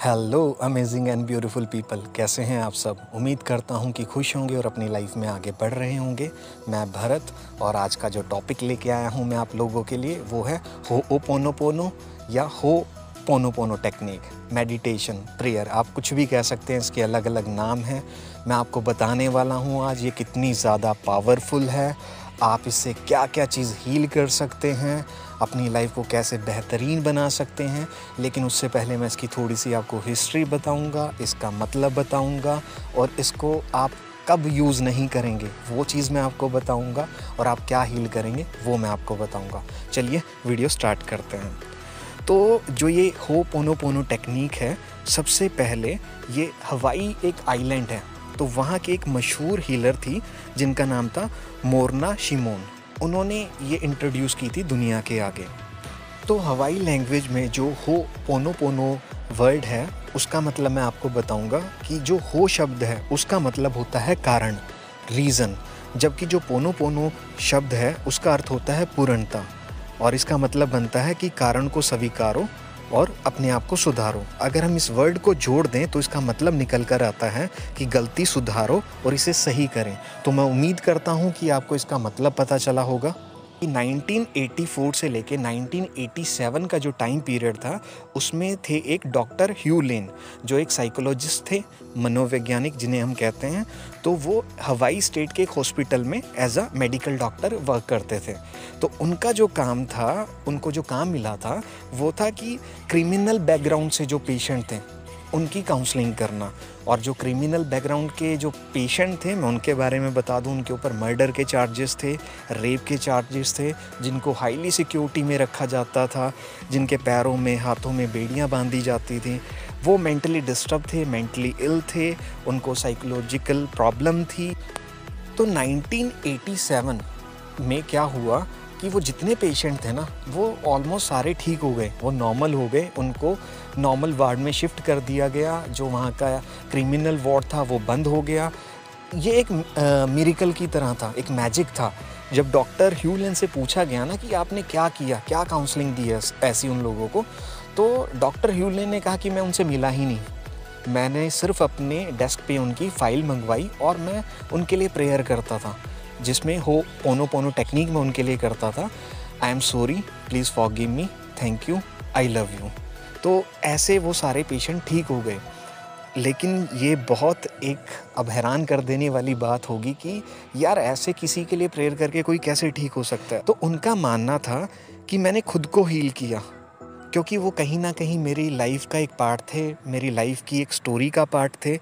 Hello amazing and beautiful people कैसे हैं आप सब? उम्मीद करता हूँ कि खुश होंगे और अपनी लाइफ में आगे बढ़ रहे होंगे। मैं भरत और आज का जो टॉपिक लेके आया हूँ मैं आप लोगों के लिए, वो है हो ओ पोनो पोनो या हो पोनो पोनो टेक्निक मेडिटेशन प्रेयर आप कुछ भी कह सकते हैं, इसके अलग अलग नाम हैं। मैं आपको बताने वाला हूँ आज ये कितनी ज़्यादा पावरफुल है। आप इससे क्या क्या चीज़ हील कर सकते हैं। अपनी लाइफ को कैसे बेहतरीन बना सकते हैं। लेकिन उससे पहले मैं इसकी थोड़ी सी आपको हिस्ट्री बताऊँगा, इसका मतलब बताऊँगा और इसको आप कब यूज़ नहीं करेंगे, वो चीज़ मैं आपको बताऊँगा और आप क्या हील करेंगे, वो मैं आपको बताऊँगा। चलिए वीडियो स्टार्ट करते हैं। तो जो ये हो पोनो पोनो टेक्निक है, सबसे पहले ये हवाई एक आइलैंड है। तो वहाँ की एक मशहूर हीलर थी, जिनका नाम था मोरना शिमोन उन्होंने ये इंट्रोड्यूस की थी दुनिया के आगे। तो हवाई लैंग्वेज में जो हो पोनो पोनो वर्ड है, उसका मतलब मैं आपको बताऊँगा कि जो हो शब्द है, उसका मतलब होता है कारण रीज़न जबकि जो पोनो पोनो शब्द है, उसका अर्थ होता है पूर्णता। और इसका मतलब बनता है कि कारण को स्वीकारो और अपने आप को सुधारो। अगर हम इस वर्ड को जोड़ दें तो इसका मतलब निकल कर आता है कि गलती सुधारो और इसे सही करें। तो मैं उम्मीद करता हूँ कि आपको इसका मतलब पता चला होगा। 1984 से लेके 1987 का जो टाइम पीरियड था, उसमें थे एक डॉक्टर ह्यू लेन जो एक साइकोलॉजिस्ट थे, मनोवैज्ञानिक जिन्हें हम कहते हैं तो वो हवाई स्टेट के एक हॉस्पिटल में as a medical doctor work करते थे। तो उनका जो काम था, उनको जो काम मिला था, वो था कि क्रिमिनल बैकग्राउंड से जो पेशेंट थे उनकी काउंसलिंग करना। और जो क्रिमिनल बैकग्राउंड के जो पेशेंट थे, मैं उनके बारे में बता दूँ, उनके ऊपर मर्डर के चार्जेस थे रेप के चार्जेस थे, जिनको हाईली सिक्योरिटी में रखा जाता था, जिनके पैरों में, हाथों में बेड़ियाँ बांधी जाती थी। वो मेंटली डिस्टर्ब थे मेंटली इल थे, उनको साइकोलॉजिकल प्रॉब्लम थी। तो 1987 में क्या हुआ? कि वो जितने पेशेंट थे ना, वो ऑलमोस्ट सारे ठीक हो गए। वो नॉर्मल हो गए, उनको नॉर्मल वार्ड में शिफ्ट कर दिया गया, जो वहाँ का क्रिमिनल वार्ड था, वो बंद हो गया। ये एक मिरिकल की तरह था, एक मैजिक था। जब डॉक्टर ह्यूलन से पूछा गया ना कि आपने क्या किया, क्या काउंसलिंग दी है ऐसी उन लोगों को तो डॉक्टर ह्यूलन ने कहा कि मैं उनसे मिला ही नहीं। मैंने सिर्फ़ अपने डेस्क पे उनकी फ़ाइल मंगवाई और मैं उनके लिए प्रेयर करता था। जिसमें हो पोनो पोनो टेक्निक में उनके लिए करता था। I am sorry please forgive me thank you I love you तो ऐसे वो सारे पेशेंट ठीक हो गए। लेकिन ये बहुत एक अब हैरान कर देने वाली बात होगी कि यार ऐसे किसी के लिए प्रेयर करके कोई कैसे ठीक हो सकता है? तो उनका मानना था कि मैंने खुद को हील किया। क्योंकि वो कहीं ना कहीं मेरी लाइफ का एक पार्ट थे, मेरी लाइफ की एक स्टोरी का पार्ट थे।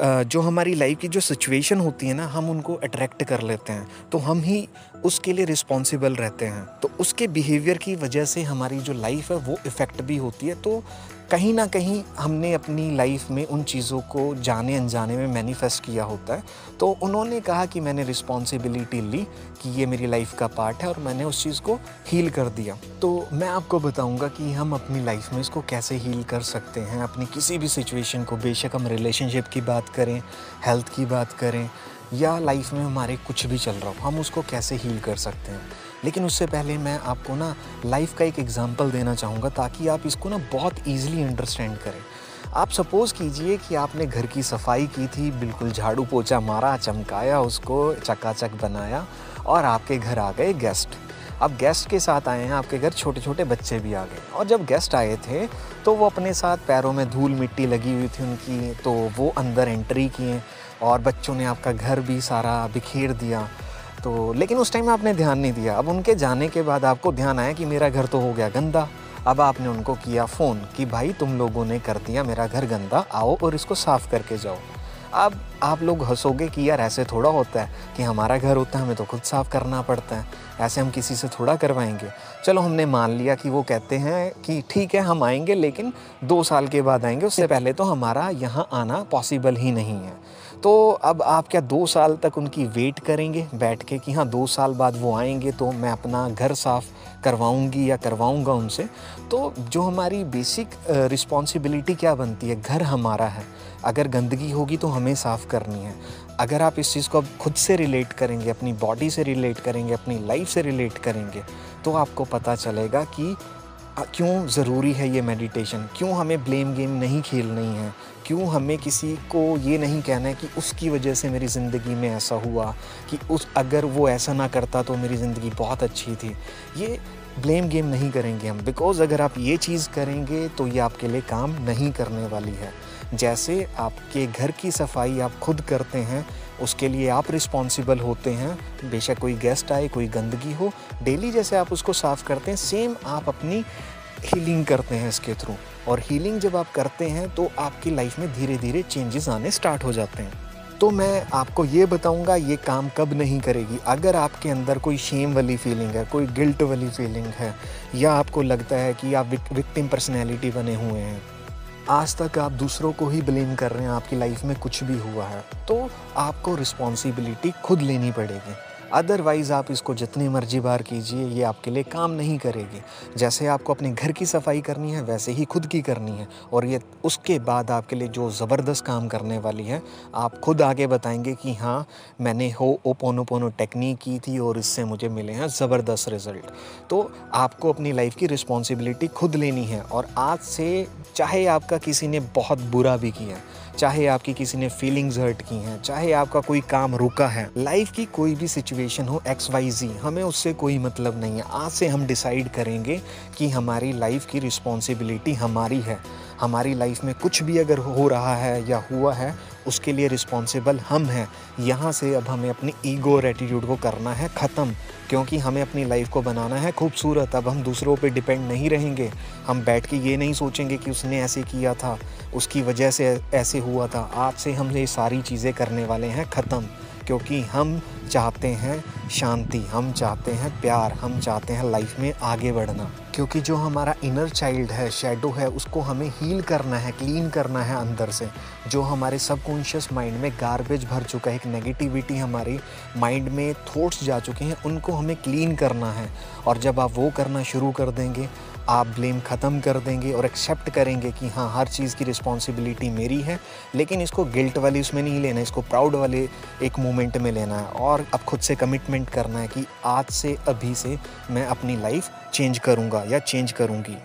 जो हमारी लाइफ की जो सिचुएशन होती है ना, हम उनको अट्रैक्ट कर लेते हैं। तो हम ही उसके लिए रिस्पॉन्सिबल रहते हैं। तो उसके बिहेवियर की वजह से हमारी जो लाइफ है, वो इफ़ेक्ट भी होती है। तो कहीं ना कहीं हमने अपनी लाइफ में उन चीज़ों को जाने अनजाने में मैनिफेस्ट किया होता है। तो उन्होंने कहा कि मैंने रिस्पॉन्सिबिलिटी ली कि ये मेरी लाइफ का पार्ट है और मैंने उस चीज़ को हील कर दिया। तो मैं आपको बताऊँगा कि हम अपनी लाइफ में इसको कैसे हील कर सकते हैं। अपनी किसी भी सिचुएशन को, बेशक हम रिलेशनशिप की बात करें हेल्थ की बात करें या लाइफ में हमारे कुछ भी चल रहा हो, हम उसको कैसे हील कर सकते हैं? लेकिन उससे पहले मैं आपको ना लाइफ का एक एग्ज़ाम्पल देना चाहूँगा ताकि आप इसको ना बहुत ईजिली अंडरस्टैंड करें। आप सपोज़ कीजिए कि आपने घर की सफ़ाई की थी, बिल्कुल झाड़ू पोछा मारा, चमकाया उसको, चकाचक बनाया और आपके घर आ गए गेस्ट अब गेस्ट के साथ आए हैं, आपके घर छोटे छोटे बच्चे भी आ गए। और जब गेस्ट आए थे तो वो अपने साथ पैरों में धूल मिट्टी लगी हुई थी उनकी तो वो अंदर एंट्री किए। और बच्चों ने आपका घर भी सारा बिखेर दिया। तो लेकिन उस टाइम आपने ध्यान नहीं दिया। अब उनके जाने के बाद आपको ध्यान आया कि मेरा घर तो हो गया गंदा। अब आपने उनको किया फ़ोन कि, भाई, तुम लोगों ने कर दिया मेरा घर गंदा। आओ और इसको साफ़ करके जाओ। अब आप लोग हंसोगे कि, यार, ऐसे थोड़ा होता है कि हमारा घर होता है, हमें तो खुद साफ़ करना पड़ता है। ऐसे हम किसी से थोड़ा करवाएँगे। चलो, हमने मान लिया कि वो कहते हैं कि, ठीक है, हम आएँगे, लेकिन दो साल के बाद आएँगे। उससे पहले तो हमारा यहाँ आना पॉसिबल ही नहीं है। तो अब आप क्या दो साल तक उनकी वेट करेंगे? बैठ के कि हाँ दो साल बाद वो आएँगे तो मैं अपना घर साफ़ करवाऊँगी या करवाऊँगा उनसे? तो जो हमारी बेसिक रिस्पॉन्सिबिलिटी क्या बनती है? घर हमारा है। अगर गंदगी होगी तो हमें साफ़ करनी है। अगर आप इस चीज़ को अब खुद से रिलेट करेंगे, अपनी बॉडी से रिलेट करेंगे, अपनी लाइफ से रिलेट करेंगे तो आपको पता चलेगा कि क्यों ज़रूरी है ये मेडिटेशन क्यों हमें ब्लेम गेम नहीं खेलनी है? क्यों हमें किसी को ये नहीं कहना है कि उसकी वजह से मेरी ज़िंदगी में ऐसा हुआ कि उस, अगर वो ऐसा ना करता तो मेरी ज़िंदगी बहुत अच्छी थी? ये ब्लेम गेम नहीं करेंगे हम बिकॉज़ अगर आप ये चीज़ करेंगे तो ये आपके लिए काम नहीं करने वाली है। जैसे आपके घर की सफ़ाई आप खुद करते हैं उसके लिए आप रिस्पॉन्सिबल होते हैं। बेशक कोई गेस्ट आए, कोई गंदगी हो डेली जैसे आप उसको साफ़ करते हैं सेम आप अपनी हीलिंग करते हैं इसके थ्रू और हीलिंग जब आप करते हैं तो आपकी लाइफ में धीरे धीरे चेंजेस आने स्टार्ट हो जाते हैं। तो मैं आपको ये बताऊँगा, ये काम कब नहीं करेगी। अगर आपके अंदर कोई शेम वाली फीलिंग है, कोई गिल्ट वाली फीलिंग है, या आपको लगता है कि आप विक्टिम पर्सनैलिटी बने हुए हैं आज तक आप दूसरों को ही ब्लेम कर रहे हैं, आपकी लाइफ में कुछ भी हुआ है तो आपको रिस्पॉन्सिबिलिटी खुद लेनी पड़ेगी। अदरवाइज़ आप इसको जितनी मर्ज़ी बार कीजिए, ये आपके लिए काम नहीं करेगी। जैसे आपको अपने घर की सफ़ाई करनी है, वैसे ही खुद की करनी है। और ये, उसके बाद आपके लिए जो ज़बरदस्त काम करने वाली है, आप खुद आगे बताएँगे कि हाँ मैंने हो, ओपोनो पोनो टेक्निक की थी और इससे मुझे मिले हैं ज़बरदस्त रिज़ल्ट। तो आपको अपनी लाइफ की रिस्पॉन्सिबिलिटी खुद लेनी है। और आज से, चाहे आपका किसी ने बहुत बुरा भी किया चाहे आपकी किसी ने फीलिंग्स हर्ट की हैं, चाहे आपका कोई काम रुका है लाइफ की कोई भी सिचुएशन हो एक्स वाई जी हमें उससे कोई मतलब नहीं है। आज से हम डिसाइड करेंगे कि हमारी लाइफ की रिस्पॉन्सिबिलिटी हमारी है। हमारी लाइफ में कुछ भी अगर हो रहा है या हुआ है, उसके लिए रिस्पॉन्सिबल हम हैं। यहाँ से अब हमें अपनी ईगो और एटीट्यूड को करना है, ख़त्म। क्योंकि हमें अपनी लाइफ को बनाना है खूबसूरत। अब हम दूसरों पे डिपेंड नहीं रहेंगे। हम बैठ के ये नहीं सोचेंगे कि उसने ऐसे किया था। उसकी वजह से ऐसे हुआ था। आज से हम ये सारी चीज़ें करने वाले हैं, ख़त्म। क्योंकि हम चाहते हैं शांति, हम चाहते हैं प्यार, हम चाहते हैं लाइफ में आगे बढ़ना। क्योंकि जो हमारा इनर चाइल्ड है शेडो है, उसको हमें हील करना है क्लीन करना है अंदर से। जो हमारे सबकॉन्शियस माइंड में गार्बेज भर चुका है, एक नेगेटिविटी हमारी माइंड में थॉट्स जा चुके हैं, उनको हमें क्लीन करना है। और जब आप वो करना शुरू कर देंगे आप ब्लेम ख़त्म कर देंगे और एक्सेप्ट करेंगे कि हाँ हर चीज़ की रिस्पॉन्सिबिलिटी मेरी है, लेकिन इसको गिल्ट वाली उसमें नहीं लेना, इसको प्राउड वाले एक मोमेंट में लेना है। और अब खुद से कमिटमेंट करना है कि आज से अभी से मैं अपनी लाइफ चेंज करूँगा या चेंज करूँगी।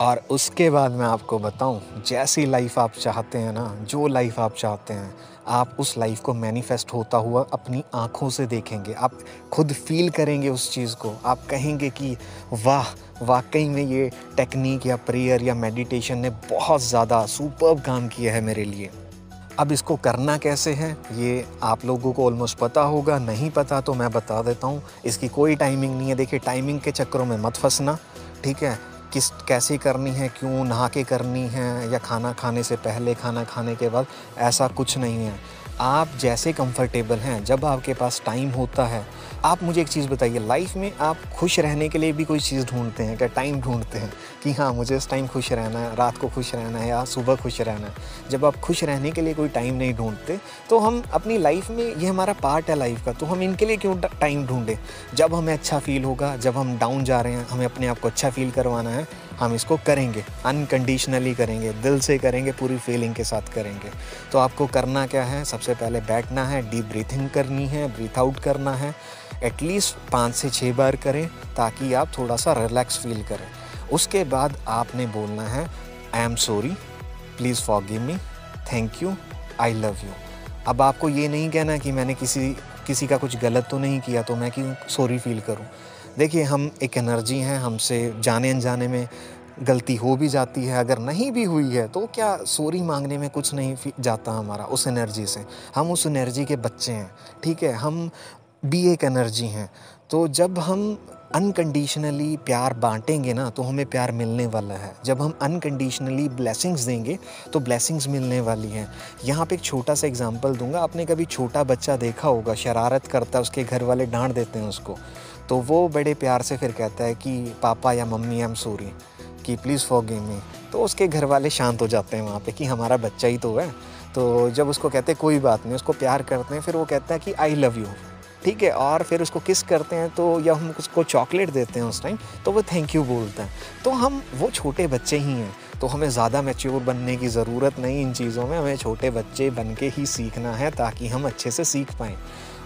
और उसके बाद मैं आपको बताऊँ, जैसी लाइफ आप चाहते हैं ना, जो लाइफ आप चाहते हैं आप उस लाइफ को मैनिफेस्ट होता हुआ अपनी आँखों से देखेंगे। आप खुद फील करेंगे उस चीज़ को। आप कहेंगे कि, वाह, वाकई में ये टेक्निक या प्रेयर या मेडिटेशन ने बहुत ज़्यादा सुपर काम किया है मेरे लिए। अब इसको करना कैसे है, ये आप लोगों को ऑलमोस्ट पता होगा। नहीं पता तो मैं बता देता हूँ। इसकी कोई टाइमिंग नहीं है। देखिए टाइमिंग के चक्करों में मत फंसना, ठीक है? किस कैसे करनी है, क्यों नहा के करनी है या खाना खाने से पहले, खाना खाने के बाद ऐसा कुछ नहीं है। आप जैसे कंफर्टेबल हैं, जब आपके पास टाइम होता है आप मुझे एक चीज़ बताइए लाइफ में आप खुश रहने के लिए भी कोई चीज़ ढूंढते हैं क्या? टाइम ढूंढते हैं कि हाँ मुझे इस टाइम खुश रहना है, रात को खुश रहना है या सुबह खुश रहना है। जब आप खुश रहने के लिए कोई टाइम नहीं ढूंढते तो हम अपनी लाइफ में ये हमारा पार्ट है लाइफ का तो हम इनके लिए क्यों टाइम ढूंढें? जब हमें अच्छा फील होगा, जब हम डाउन जा रहे हैं, हमें अपने आप को अच्छा फील करवाना है, हम इसको करेंगे अनकंडीशनली करेंगे, दिल से करेंगे, पूरी फीलिंग के साथ करेंगे। तो आपको करना क्या है? सबसे पहले बैठना है डीप ब्रीथिंग करनी है ब्रीथ आउट करना है। एटलीस्ट पाँच से छः बार करें ताकि आप थोड़ा सा रिलैक्स फील करें। उसके बाद आपने बोलना है I am sorry please forgive me thank you I love you अब आपको ये नहीं कहना कि मैंने किसी किसी का कुछ गलत तो नहीं किया तो मैं क्यों सॉरी फील करूँ? देखिए, हम एक एनर्जी हैं, हमसे जाने अनजाने में गलती हो भी जाती है, अगर नहीं भी हुई है तो क्या सॉरी मांगने में कुछ नहीं जाता हमारा उस एनर्जी से। हम उस एनर्जी के बच्चे हैं, ठीक है? हम भी एक एनर्जी हैं। तो जब हम अनकंडीशनली प्यार बांटेंगे ना तो हमें प्यार मिलने वाला है। जब हम अनकंडीशनली ब्लेसिंग्स देंगे तो ब्लेसिंग्स मिलने वाली हैं। यहाँ पे एक छोटा सा एग्जांपल दूँगा। आपने कभी छोटा बच्चा देखा होगा, शरारत करता है, उसके घर वाले डांट देते हैं उसको। तो वो बड़े प्यार से फिर कहता है कि, पापा या मम्मी आई एम सॉरी कि प्लीज़ फॉर मी तो उसके घर वाले शांत हो जाते हैं वहाँ पे कि, हमारा बच्चा ही तो है। तो जब उसको कहते हैं, कोई बात नहीं। उसको प्यार करते हैं, फिर वो कहता है कि आई लव यू ठीक है, और फिर उसको किस करते हैं तो या हम उसको चॉकलेट देते हैं उस टाइम तो वो थैंक यू बोलते हैं। तो हम, वो छोटे बच्चे ही हैं तो हमें ज़्यादा मैच्योर बनने की ज़रूरत नहीं इन चीज़ों में, हमें छोटे बच्चे बन के ही सीखना है, ताकि हम अच्छे से सीख पाएँ।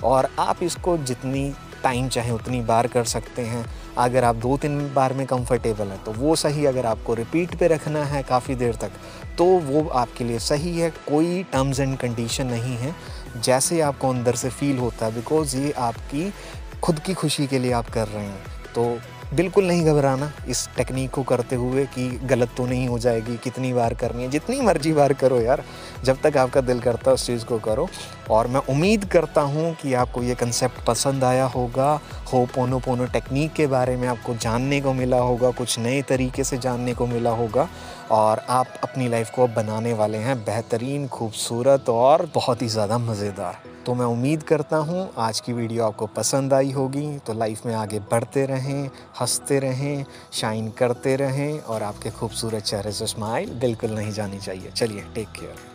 और आप इसको जितनी टाइम चाहे उतनी बार कर सकते हैं। अगर आप दो तीन बार में कंफर्टेबल हैं तो वो सही, अगर आपको रिपीट पे रखना है काफ़ी देर तक तो वो आपके लिए सही है, कोई टर्म्स एंड कंडीशन नहीं है। जैसे आपको अंदर से फील होता है बिकॉज़ ये आपकी खुद की खुशी के लिए आप कर रहे हैं तो बिल्कुल नहीं घबराना इस टेक्निक को करते हुए कि गलत तो नहीं हो जाएगी, कितनी बार करनी है, जितनी मर्ज़ी बार करो यार, जब तक आपका दिल करता है उस चीज़ को करो। और मैं उम्मीद करता हूँ कि आपको ये कंसेप्ट पसंद आया होगा। हो पोनो पोनो टेक्निक के बारे में आपको जानने को मिला होगा, कुछ नए तरीके से जानने को मिला होगा। और आप अपनी लाइफ को बनाने वाले हैं, बेहतरीन, खूबसूरत और बहुत ही ज़्यादा मज़ेदार। तो मैं उम्मीद करता हूँ आज की वीडियो आपको पसंद आई होगी। तो लाइफ में आगे बढ़ते रहें, हँसते रहें, शाइन करते रहें और आपके खूबसूरत चेहरे से स्माइल बिल्कुल नहीं जानी चाहिए। चलिए टेक केयर